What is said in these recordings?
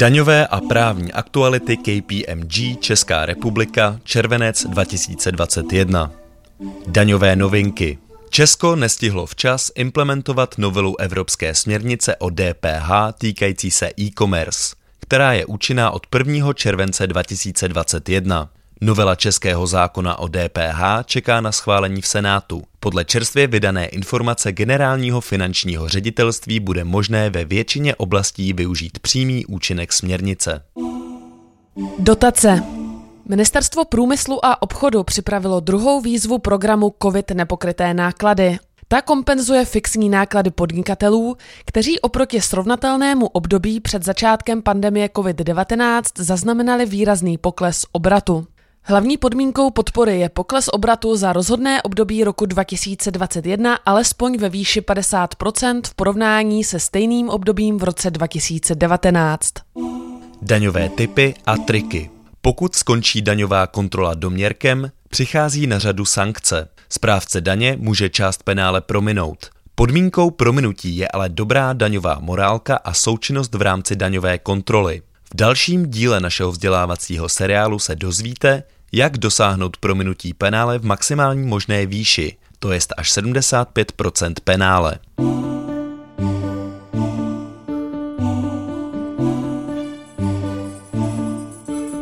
Daňové a právní aktuality KPMG Česká republika červenec 2021. Daňové novinky. Česko nestihlo včas implementovat novelu Evropské směrnice o DPH týkající se e-commerce, která je účinná od 1. července 2021. Novela českého zákona o DPH čeká na schválení v Senátu. Podle čerstvě vydané informace generálního finančního ředitelství bude možné ve většině oblastí využít přímý účinek směrnice. Dotace. Ministerstvo průmyslu a obchodu připravilo druhou výzvu programu COVID nepokryté náklady. Ta kompenzuje fixní náklady podnikatelů, kteří oproti srovnatelnému období před začátkem pandemie COVID-19 zaznamenali výrazný pokles obratu. Hlavní podmínkou podpory je pokles obratu za rozhodné období roku 2021 alespoň ve výši 50% v porovnání se stejným obdobím v roce 2019. Daňové typy a triky. Pokud skončí daňová kontrola doměrkem, přichází na řadu sankce. Správce daně může část penále prominout. Podmínkou prominutí je ale dobrá daňová morálka a součinnost v rámci daňové kontroly. V dalším díle našeho vzdělávacího seriálu se dozvíte, jak dosáhnout prominutí penále v maximální možné výši, to jest až 75% penále.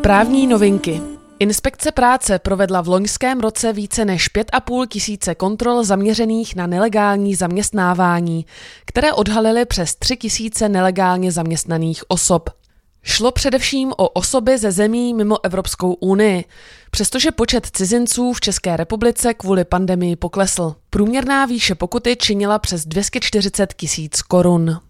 Právní novinky. Inspekce práce provedla v loňském roce více než 5,5 tisíce kontrol zaměřených na nelegální zaměstnávání, které odhalily přes 3 tisíce nelegálně zaměstnaných osob. Šlo především o osoby ze zemí mimo Evropskou unii, přestože počet cizinců v České republice kvůli pandemii poklesl. Průměrná výše pokuty činila přes 240 tisíc korun.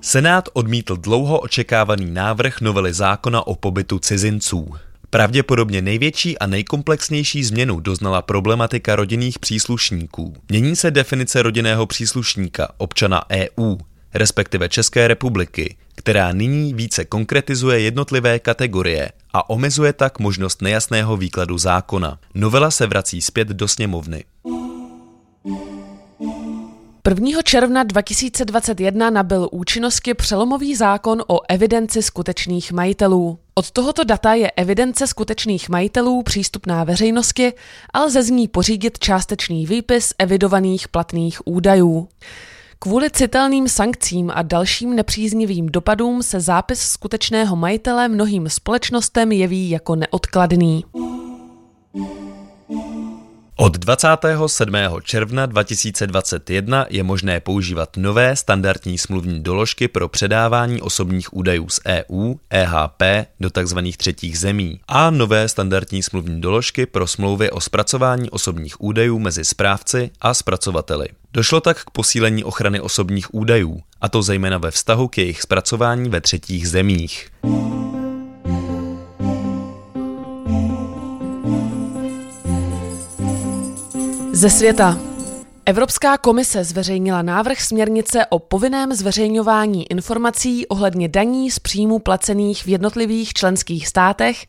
Senát odmítl dlouho očekávaný návrh novely zákona o pobytu cizinců. Pravděpodobně největší a nejkomplexnější změnu doznala problematika rodinných příslušníků. Mění se definice rodinného příslušníka, občana EU, respektive České republiky, která nyní více konkretizuje jednotlivé kategorie a omezuje tak možnost nejasného výkladu zákona. Novela se vrací zpět do sněmovny. 1. června 2021 nabyl účinnosti přelomový zákon o evidenci skutečných majitelů. Od tohoto data je evidence skutečných majitelů přístupná veřejnosti a lze z ní pořídit částečný výpis evidovaných platných údajů. Kvůli citelným sankcím a dalším nepříznivým dopadům se zápis skutečného majitele mnohým společnostem jeví jako neodkladný. Od 27. června 2021 je možné používat nové standardní smluvní doložky pro předávání osobních údajů z EU, EHP do tzv. třetích zemí a nové standardní smluvní doložky pro smlouvy o zpracování osobních údajů mezi správci a zpracovateli. Došlo tak k posílení ochrany osobních údajů, a to zejména ve vztahu k jejich zpracování ve třetích zemích. Ze světa. Evropská komise zveřejnila návrh směrnice o povinném zveřejňování informací ohledně daní z příjmu placených v jednotlivých členských státech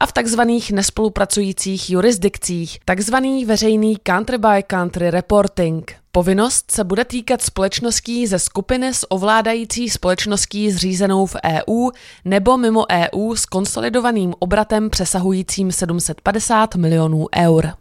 a v takzvaných nespolupracujících jurisdikcích, takzvaný veřejný country by country reporting. Povinnost se bude týkat společností ze skupiny s ovládající společností zřízenou v EU nebo mimo EU s konsolidovaným obratem přesahujícím 750 milionů eur.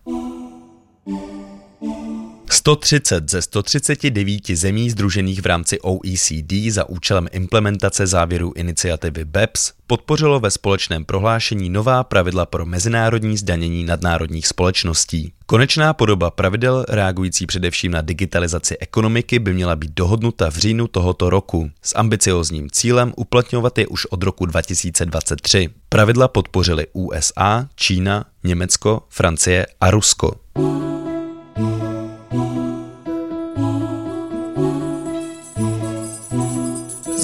130 ze 139 zemí združených v rámci OECD za účelem implementace závěrů iniciativy BEPS podpořilo ve společném prohlášení nová pravidla pro mezinárodní zdanění nadnárodních společností. Konečná podoba pravidel reagující především na digitalizaci ekonomiky by měla být dohodnuta v říjnu tohoto roku s ambiciozním cílem uplatňovat je už od roku 2023. Pravidla podpořily USA, Čína, Německo, Francie a Rusko.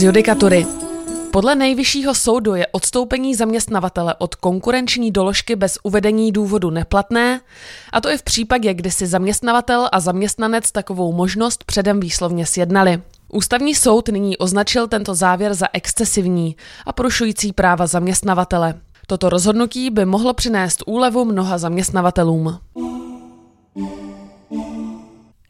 Judikatury. Podle nejvyššího soudu je odstoupení zaměstnavatele od konkurenční doložky bez uvedení důvodu neplatné, a to i v případě, kdy si zaměstnavatel a zaměstnanec takovou možnost předem výslovně sjednali. Ústavní soud nyní označil tento závěr za excesivní a porušující práva zaměstnavatele. Toto rozhodnutí by mohlo přinést úlevu mnoha zaměstnavatelům.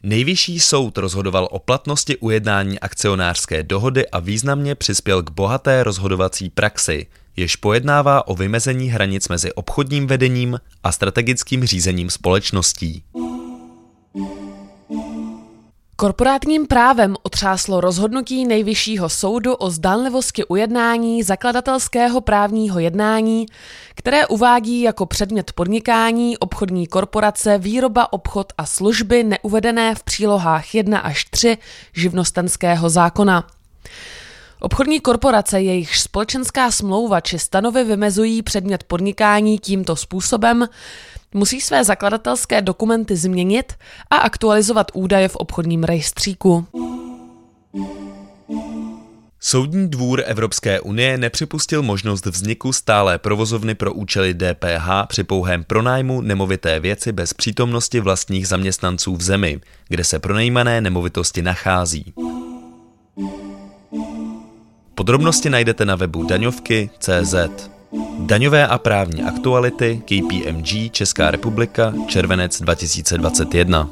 Nejvyšší soud rozhodoval o platnosti ujednání akcionářské dohody a významně přispěl k bohaté rozhodovací praxi, jež pojednává o vymezení hranic mezi obchodním vedením a strategickým řízením společností. Korporátním právem otřáslo rozhodnutí Nejvyššího soudu o zdánlivosti ujednání zakladatelského právního jednání, které uvádí jako předmět podnikání obchodní korporace výroba, obchod a služby neuvedené v přílohách 1 až 3 živnostenského zákona. Obchodní korporace, jejichž společenská smlouva či stanovy vymezují předmět podnikání tímto způsobem, musí své zakladatelské dokumenty změnit a aktualizovat údaje v obchodním rejstříku. Soudní dvůr Evropské unie nepřipustil možnost vzniku stálé provozovny pro účely DPH při pouhém pronájmu nemovité věci bez přítomnosti vlastních zaměstnanců v zemi, kde se pronajímané nemovitosti nachází. Podrobnosti najdete na webu daňovky.cz. Daňové a právní aktuality KPMG Česká republika červenec 2021.